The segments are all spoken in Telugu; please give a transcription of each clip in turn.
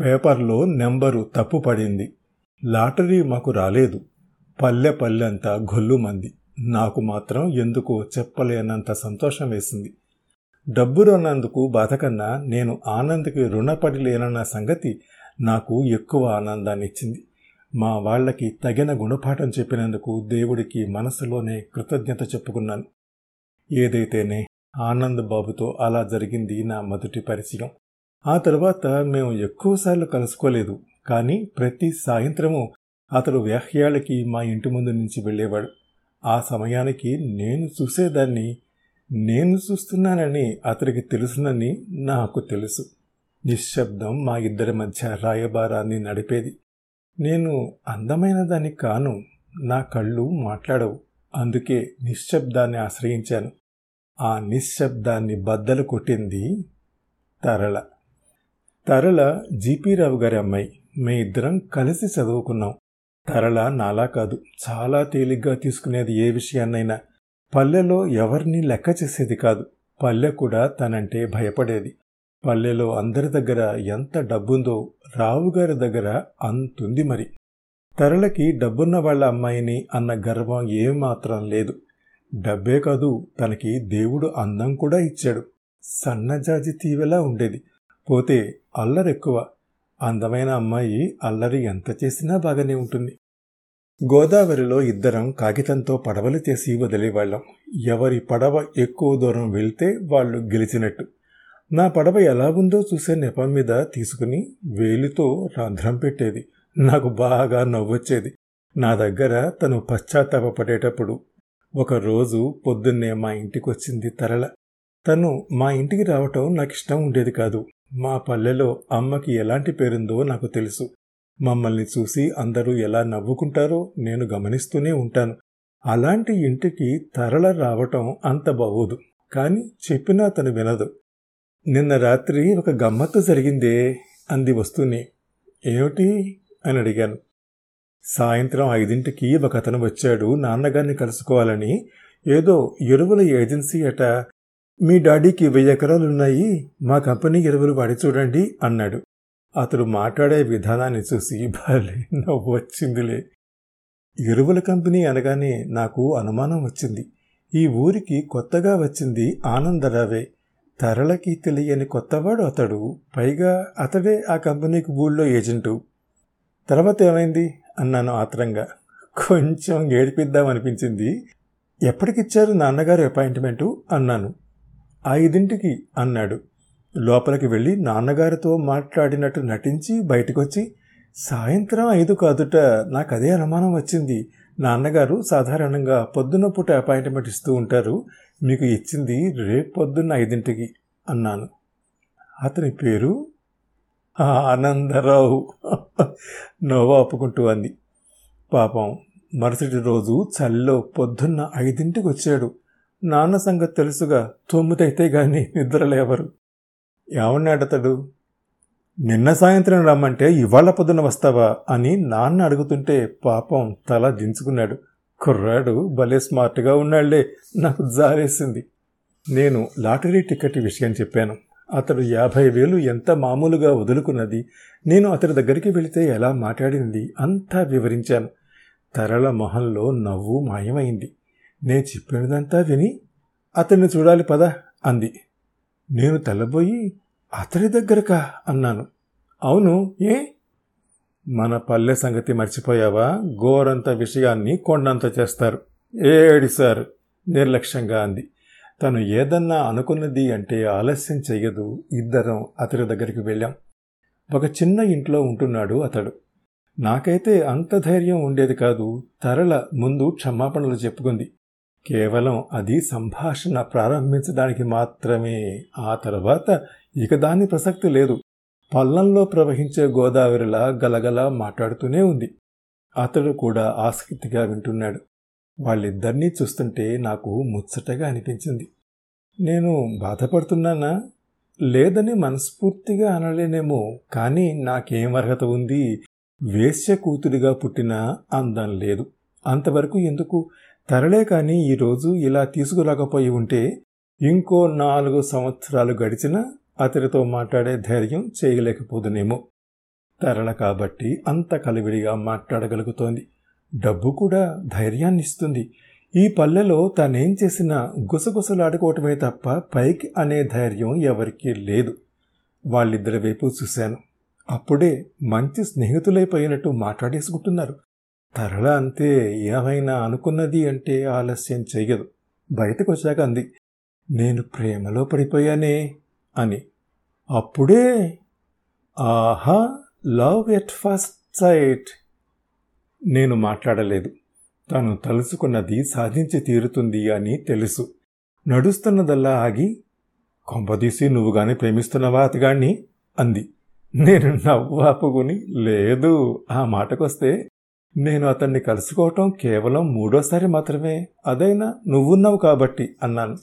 పేపర్లో నెంబరు తప్పు పడింది లాటరీ మాకు రాలేదు. పల్లె పల్లెంతా గొల్లు మంది నాకు మాత్రం ఎందుకో చెప్పలేనంత సంతోషం వేసింది. డబ్బు రన్నందుకు బాధకన్నా నేను ఆనంద్కి రుణపడి లేనన్న సంగతి నాకు ఎక్కువ ఆనందాన్ని ఇచ్చింది మా వాళ్ళకి తగిన గుణపాఠం చెప్పినందుకు దేవుడికి మనసులోనే కృతజ్ఞత చెప్పుకున్నాను. ఏదైతేనే ఆనంద్ బాబుతో అలా జరిగింది నా మొదటి పరిచయం. ఆ తర్వాత మేము ఎక్కువసార్లు కలుసుకోలేదు. కానీ ప్రతి సాయంత్రము అతడు వ్యాహ్యాలకి మా ఇంటి ముందు నుంచి వెళ్ళేవాడు. ఆ సమయానికి నేను చూసేదాన్ని నేను చూస్తున్నానని అతడికి తెలుసునని నాకు తెలుసు. నిశ్శబ్దం మా ఇద్దరి మధ్య రాయబారాన్ని నడిపేది. నేను అందమైన దాన్ని కాను నా కళ్ళు మాట్లాడవు. అందుకే నిశ్శబ్దాన్ని ఆశ్రయించాను. ఆ నిశ్శబ్దాన్ని బద్దలు కొట్టింది తరళ. తరళ జీపీ రావు గారి అమ్మాయి. మే ఇద్దరం కలిసి చదువుకున్నాం. తరళ నాలా కాదు. చాలా తేలిగ్గా తీసుకునేది ఏ విషయాన్నైనా. పల్లెలో ఎవరిని లెక్క చేసేది కాదు. పల్లె కూడా తనంటే భయపడేది. పల్లెలో అందరి దగ్గర ఎంత డబ్బుందో రావుగారి దగ్గర అంతుంది మరి. తరళకి డబ్బున్న వాళ్ళ అమ్మాయిని అన్న గర్వం ఏమాత్రం లేదు. డబ్బే కాదు తనకి దేవుడు అందం కూడా ఇచ్చాడు. సన్నజాజి తీవెలా ఉండేది. పోతే అల్లరెక్కువ. అందమైన అమ్మాయి అల్లరి ఎంత చేసినా బాగానే ఉంటుంది. గోదావరిలో ఇద్దరం కాగితంతో పడవలు చేసి వదిలేవాళ్ళం. ఎవరి పడవ ఎక్కువ దూరం వెళ్తే వాళ్ళు గెలిచినట్టు. నా పడవ ఎలా ఉందో చూసే నెపం మీద తీసుకుని వేలితో రంధ్రం పెట్టేది. నాకు బాగా నవ్వొచ్చేది. నా దగ్గర తను పశ్చాత్తాపపడేటప్పుడు ఒకరోజు పొద్దున్నే మా ఇంటికి వచ్చింది తరల తను మా ఇంటికి రావటం నాకు ఇష్టం ఉండేది కాదు. మా పల్లెలో అమ్మకి ఎలాంటి పేరుందో నాకు తెలుసు. మమ్మల్ని చూసి అందరూ ఎలా నవ్వుకుంటారో నేను గమనిస్తూనే ఉంటాను. అలాంటి ఇంటికి తరల రావటం అంత బాగోదు. కానీ చెప్పినా తను వినదు. నిన్న రాత్రి ఒక గమ్మత్తు జరిగిందే అంది వస్తూనే. ఏమిటి? అని అడిగాను. సాయంత్రం ఐదింటికి ఒక అతను వచ్చాడు. నాన్నగారిని కలుసుకోవాలని. ఏదో ఎరువుల ఏజెన్సీ అట మీ డాడీకి వెయ్యి ఎకరాలున్నాయి మా కంపెనీ ఎరువులు వాడి చూడండి అన్నాడు. అతడు మాట్లాడే విధానాన్ని చూసి భలే నవ్వు వచ్చిందిలే ఎరువుల కంపెనీ అనగానే నాకు అనుమానం వచ్చింది. ఈ ఊరికి కొత్తగా వచ్చింది ఆనందరావే. తరలకి తెలియని కొత్తవాడు అతడు పైగా అతడే ఆ కంపెనీకి ఊళ్ళో ఏజెంటు. తర్వాత ఏమైంది? అన్నాను ఆత్రంగా. కొంచెం ఏడిపిద్దామనిపించింది. ఎప్పటికిచ్చారు నాన్నగారు అపాయింట్మెంటు? అన్నాను. ఐదింటికి అన్నాడు. లోపలికి వెళ్ళి నాన్నగారితో మాట్లాడినట్టు నటించి బయటకొచ్చి సాయంత్రం ఐదు కాదుట నాకు అదే అనుమానం వచ్చింది. నాన్నగారు సాధారణంగా పొద్దున్న పూట అపాయింట్మెంట్ ఇస్తూ ఉంటారు. మీకు ఇచ్చింది రేపు పొద్దున్న ఐదింటికి అన్నాను. అతని పేరు? ఆనందరావు. నోవా ఒప్పుకుంటూ అంది. పాపం మరుసటి రోజు చలిలో పొద్దున్న ఐదింటికి వచ్చాడు నాన్న సంగతి తెలుసుగా తొమ్మిదైతే గాని నిద్రలేవరు. ఏమన్నాడతడు? నిన్న సాయంత్రం రమ్మంటే ఇవాళ పొద్దున వస్తావా అని నాన్న అడుగుతుంటే పాపం తల దించుకున్నాడు. కుర్రాడు భలే స్మార్ట్గా ఉన్నాళ్ళే నాకు జారేసింది నేను లాటరీ టికెట్ విషయం చెప్పాను. అతడు యాభై వేలు ఎంత మామూలుగా వదులుకున్నది నేను అతడి దగ్గరికి వెళితే ఎలా మాట్లాడింది అంతా వివరించాను. తరల మొహంలో నవ్వు మాయమైంది. నేను చెప్పినదంతా విని అతన్ని చూడాలి పద అంది. నేను తెల్లబోయి అతడి దగ్గరకా? అన్నాను. అవును ఏ? మన పల్లె సంగతి మర్చిపోయావా? గోరంత విషయాన్ని కొండంత చేస్తారు. ఏడి సార్? నిర్లక్ష్యంగా అంది. తను ఏదన్నా అనుకున్నది అంటే ఆలస్యం చెయ్యదు. ఇద్దరం అతడి దగ్గరికి వెళ్ళాం. ఒక చిన్న ఇంట్లో ఉంటున్నాడు అతడు. నాకైతే అంత ధైర్యం ఉండేది కాదు. తరల ముందు క్షమాపణలు చెప్పుకుంది. కేవలం అది సంభాషణ ప్రారంభించడానికి మాత్రమే. ఆ తర్వాత ఇక దాని ప్రసక్తి లేదు. పల్లంలో ప్రవహించే గోదావరిలా గలగల మాట్లాడుతూనే ఉంది. అతడు కూడా ఆసక్తిగా వింటున్నాడు. వాళ్ళిద్దరినీ చూస్తుంటే నాకు ముచ్చటగా అనిపించింది. నేను బాధపడుతున్నానా? లేదని మనస్ఫూర్తిగా అనలేనేమో కానీ నాకేం అర్హత ఉంది? వేశ్య కూతురిగా పుట్టిన అందం లేదు. అంతవరకు ఎందుకు? తరలే కానీ ఈరోజు ఇలా తీసుకురాకపోయి ఉంటే ఇంకో నాలుగు సంవత్సరాలు గడిచినా అతడితో మాట్లాడే ధైర్యం చేయలేకపోదునేమో. తరల కాబట్టి అంత కలివిడిగా మాట్లాడగలుగుతోంది. డబ్బు కూడా ధైర్యాన్ని ఇస్తుంది ఈ పల్లెలో తనేం చేసినా గుసగుసలాడుకోవటమే తప్ప పైకి అనే ధైర్యం ఎవరికీ లేదు. వాళ్ళిద్దరి వైపు చూశాను. అప్పుడే మంచి స్నేహితులైపోయినట్టు మాట్లాడేసుకుంటున్నారు. తరళ అంతే ఏమైనా అనుకున్నది అంటే ఆలస్యం చెయ్యదు. బయటకు వచ్చాక అంది నేను ప్రేమలో పడిపోయానే అని. అప్పుడే? ఆహా! Love at first sight. నేను మాట్లాడలేదు. తను తలుసుకున్నది సాధించి తీరుతుంది అని తెలుసు. నడుస్తున్నదల్లా ఆగి కొంపదీసి నువ్వుగానే ప్రేమిస్తున్నవా అతగాణ్ణి? అంది. నేను నవ్వు ఆపుకుని లేదు ఆ మాటకొస్తే నేను అతన్ని కలుసుకోవటం కేవలం మూడోసారి మాత్రమే. అదైనా నువ్వున్నావు కాబట్టి అన్నాను.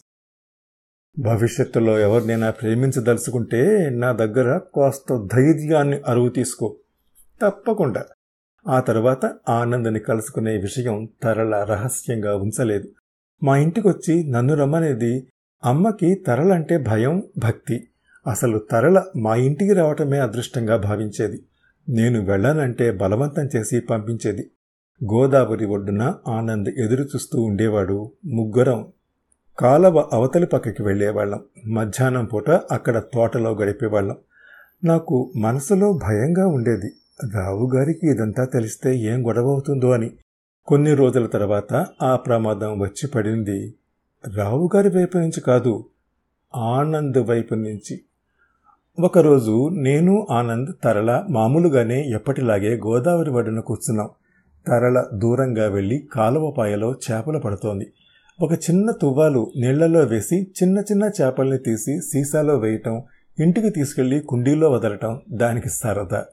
భవిష్యత్తులో ఎవరినైనా ప్రేమించదలుచుకుంటే నా దగ్గర కాస్త ధైర్యాన్ని అరువు తీసుకో. తప్పకుండా. ఆ తర్వాత ఆనందని కలుసుకునే విషయం తరల రహస్యంగా ఉంచలేదు. మా ఇంటికొచ్చి నన్ను రమ్మనేది అమ్మకి తరలంటే భయం భక్తి. అసలు తరల మా ఇంటికి రావటమే అదృష్టంగా భావించేది. నేను వెళ్ళనంటే బలవంతం చేసి పంపించేది. గోదావరి ఒడ్డున ఆనంద్ ఎదురు చూస్తూ ఉండేవాడు ముగ్గురం. కాలవ అవతలి పక్కకి వెళ్ళేవాళ్ళం మధ్యాహ్నం పూట అక్కడ తోటలో గడిపేవాళ్ళం. నాకు మనసులో భయంగా ఉండేది. రావుగారికి ఇదంతా తెలిస్తే ఏం గొడవ అవుతుందో అని. కొన్ని రోజుల తర్వాత ఆ ప్రమాదం వచ్చి పడింది. రావుగారి వైపు నుంచి కాదు ఆనంద్ వైపు నుంచి. ఒకరోజు నేను ఆనంద్ తరల మామూలుగానే ఎప్పటిలాగే గోదావరి వడ్డున కూర్చున్నాం. తరల దూరంగా వెళ్ళి కాలువపాయలో చేపలు పడుతోంది. ఒక చిన్న తువ్వాలు నీళ్ళలో వేసి చిన్న చిన్న చేపల్ని తీసి సీసాలో వేయటం ఇంటికి తీసుకెళ్ళి కుండీలో వదలటం దానికి సరదా.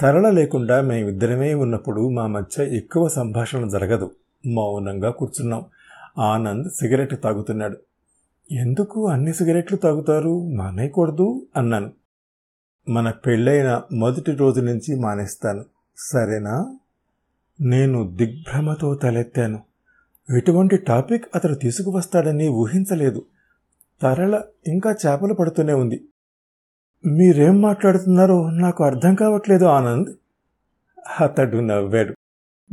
తరల లేకుండా మేమిద్దరమే ఉన్నప్పుడు మా మధ్య ఎక్కువ సంభాషణ జరగదు. మౌనంగా కూర్చున్నాం. ఆనంద్ సిగరెట్ తాగుతున్నాడు. ఎందుకు అన్ని సిగరెట్లు తాగుతారు? మానేయకూడదు అన్నాను. మన పెళ్ళైన మొదటి రోజు నుంచి మానేస్తాను. సరేనా? నేను దిగ్భ్రమతో తలెత్తాను. ఎటువంటి టాపిక్ అతడు తీసుకువస్తాడని ఊహించలేదు. తరల ఇంకా చేపలు పడుతూనే ఉంది. మీరేం మాట్లాడుతున్నారో నాకు అర్థం కావట్లేదు ఆనంద్. అతడు నవ్వాడు.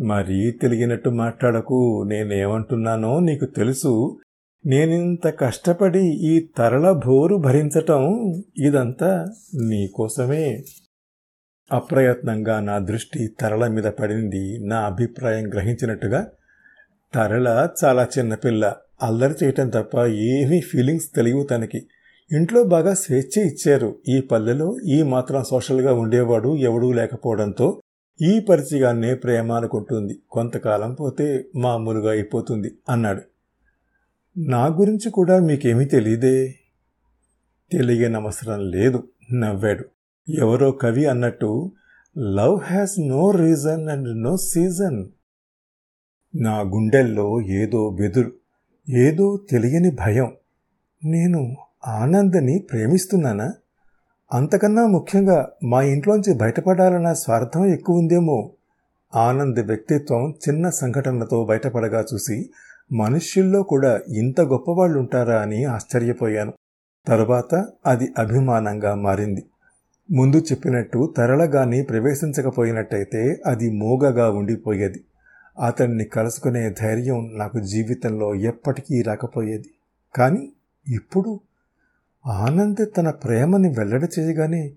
మరీ తెలియనట్టు మాట్లాడకు నేనేమంటున్నానో నీకు తెలుసు. నేనింత కష్టపడి ఈ తరల భోరు భరించటం ఇదంతా నీకోసమే. అప్రయత్నంగా నా దృష్టి తరల మీద పడింది నా అభిప్రాయం గ్రహించినట్టుగా తరల చాలా చిన్నపిల్ల అల్లరి చేయటం తప్ప ఏమీ ఫీలింగ్స్ తెలియవు తనకి. ఇంట్లో బాగా స్వేచ్ఛ ఇచ్చారు. ఈ పల్లెలో ఈ మాత్రం సోషల్గా ఉండేవాడు ఎవడూ లేకపోవడంతో ఈ పరిచయాన్నే ప్రేమ అనుకుంటుంది కొంతకాలం పోతే మామూలుగా అయిపోతుంది అన్నాడు. నా గురించి కూడా మీకేమీ తెలియదే? తెలియనవసరం లేదు నవ్వాడు. ఎవరో కవి అన్నట్టు love has no reason and no season. నా గుండెల్లో ఏదో బెదురు ఏదో తెలియని భయం. నేను ఆనందని ప్రేమిస్తున్నానా? అంతకన్నా ముఖ్యంగా మా ఇంట్లోంచి బయటపడాలన్న స్వార్థం ఎక్కువ ఉందేమో ఆనంద్ వ్యక్తిత్వం చిన్న సంఘటనతో బయటపడగా చూసి మనుష్యుల్లో కూడా ఇంత గొప్పవాళ్ళు ఉంటారా అని ఆశ్చర్యపోయాను. తరువాత అది అభిమానంగా మారింది. ముందు చెప్పినట్టు తరలగాని ప్రవేశించకపోయినట్టయితే అది మూగగా ఉండిపోయేది. అతన్ని కలుసుకునే ధైర్యం నాకు జీవితంలో ఎప్పటికీ రాకపోయేది. కానీ ఇప్పుడు ఆనంద్ తన ప్రేమని వెల్లడి చేయగానే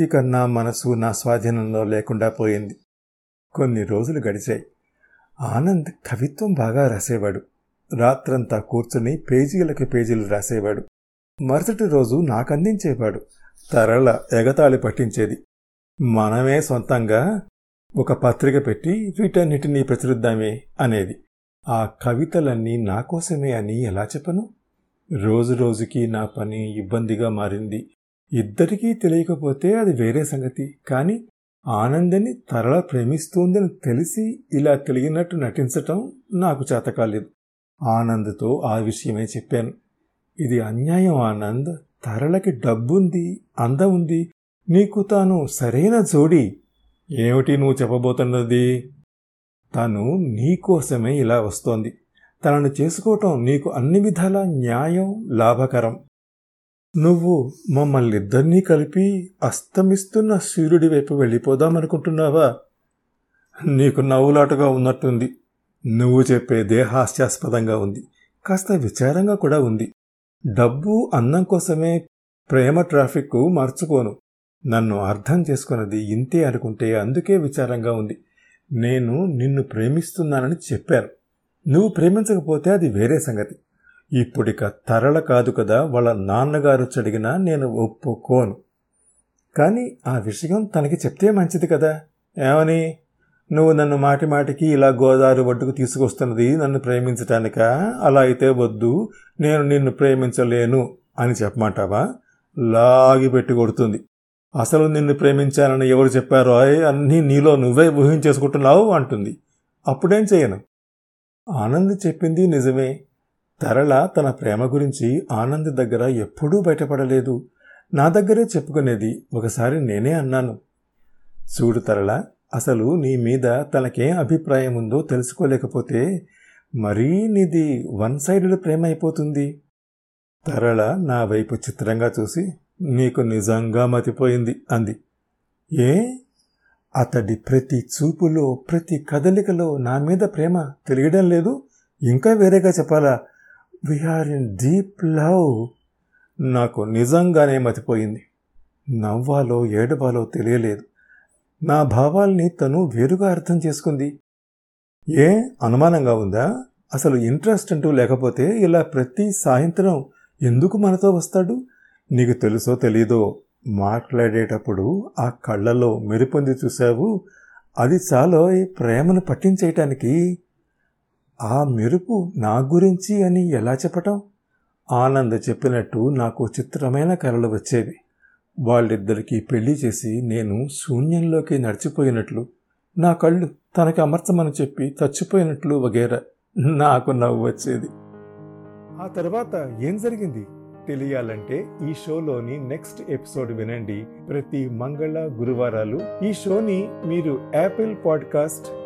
ఇక నా మనసు నా స్వాధీనంలో లేకుండా పోయింది. కొన్ని రోజులు గడిచాయి. ఆనంద్ కవిత్వం బాగా రాసేవాడు. రాత్రంతా కూర్చుని పేజీలకి పేజీలు రాసేవాడు. మరుసటి రోజు నాకందించేవాడు. తరల తరళ ఎగతాళి పట్టించేది. మనమే సొంతంగా ఒక పత్రిక పెట్టి వీటన్నిటినీ ప్రచురిద్దామే అనేది. ఆ కవితలన్నీ నా కోసమే అని ఎలా చెప్పను? రోజు రోజుకి నా పని ఇబ్బందిగా మారింది. ఇద్దరికీ తెలియకపోతే అది వేరే సంగతి. కానీ ఆనందని తరళ ప్రేమిస్తోందని తెలిసి ఇలా తెలియనట్టు నటించటం నాకు చేత కాలేదు ఆనంద్తో ఆ విషయమే చెప్పాను. ఇది అన్యాయం ఆనంద్. తరళకి డబ్బుంది అందం ఉంది. నీకు తాను సరైన జోడి. ఏమిటి నువ్వు చెప్పబోతున్నది? తను నీకోసమే ఇలా వస్తోంది. తనను చేసుకోవటం నీకు అన్ని విధాల న్యాయం లాభకరం. నువ్వు మమ్మల్ని ఇద్దరినీ కలిపి అస్తమిస్తున్న సూర్యుడి వైపు వెళ్ళిపోదామనుకుంటున్నావా? నీకు నవ్వులాటగా ఉన్నట్టుంది. నువ్వు చెప్పేదే హాస్యాస్పదంగా ఉంది. కాస్త విచారంగా కూడా ఉంది. డబ్బు అన్నం కోసమే ప్రేమ ట్రాఫిక్ మార్చుకోను. నన్ను అర్థం చేసుకున్నది ఇంతే అనుకుంటే అందుకే విచారంగా ఉంది. నేను నిన్ను ప్రేమిస్తున్నానని చెప్పాను. నువ్వు ప్రేమించకపోతే అది వేరే సంగతి. ఇప్పుడిక తరల కాదు కదా వాళ్ళ నాన్నగారు చడిగినా నేను ఒప్పుకోను. కానీ ఆ విషయం తనకి చెప్తే మంచిది కదా. ఏమని? నువ్వు నన్ను మాటి మాటికి ఇలా గోదావరి ఒడ్డుకు తీసుకొస్తున్నది నన్ను ప్రేమించటానికా? అలా అయితే వద్దు నేను నిన్ను ప్రేమించలేను అని చెప్పమంటావా? లాగి పెట్టి కొడుతుంది. అసలు నిన్ను ప్రేమించాలని ఎవరు చెప్పారో అన్నీ నీలో నువ్వే ఊహించేసుకుంటున్నావు అంటుంది. అప్పుడేం చేయను? ఆనంద్ చెప్పింది నిజమే. తరళ తన ప్రేమ గురించి ఆనంద్ దగ్గర ఎప్పుడూ బయటపడలేదు. నా దగ్గరే చెప్పుకునేది ఒకసారి నేనే అన్నాను. చూడు తరళ అసలు నీ మీద తనకేం అభిప్రాయం ఉందో తెలుసుకోలేకపోతే మరీ నీది వన్ సైడెడ్ ప్రేమ అయిపోతుంది. తరళ నా వైపు చిత్రంగా చూసి నీకు నిజంగా మతిపోయింది అంది. ఏ? అతడి ప్రతి చూపులో ప్రతి కదలికలో నా మీద ప్రేమ తెలియడం లేదు. ఇంకా వేరేగా చెప్పాలా? వీఆర్ ఇన్ డీప్ లవ్ నాకు నిజంగానే మతిపోయింది. నవ్వాలో ఏడవాలో తెలియలేదు. నా భావాల్ని తను వేరుగా అర్థం చేసుకుంది. ఏ అనుమానంగా ఉందా? అసలు ఇంట్రెస్ట్ అంటూ లేకపోతే ఇలా ప్రతి సాయంత్రం ఎందుకు మనతో వస్తాడు? నీకు తెలుసో తెలీదో? మాట్లాడేటప్పుడు ఆ కళ్ళలో మెరుపొంది చూశావు. అది చాలో ఈ ప్రేమను పట్టించేయటానికి ఆ మెరుపు నా గురించి అని ఎలా చెప్పటం? ఆనంద్ చెప్పినట్టు నాకు చిత్రమైన కలలు వచ్చేవి. వాళ్ళిద్దరికీ పెళ్ళి చేసి నేను శూన్యంలోకి నడిచిపోయినట్లు నా కళ్ళు తనకి అమర్చమని చెప్పి చచ్చిపోయినట్లు వగేరా నాకు నవ్వు వచ్చేది. ఆ తర్వాత ఏం జరిగింది? తెలియాలంటే ఈ షోలోని నెక్స్ట్ ఎపిసోడ్ వినండి. ప్రతి మంగళ గురువారాలు. ఈ షోని మీరు Apple podcast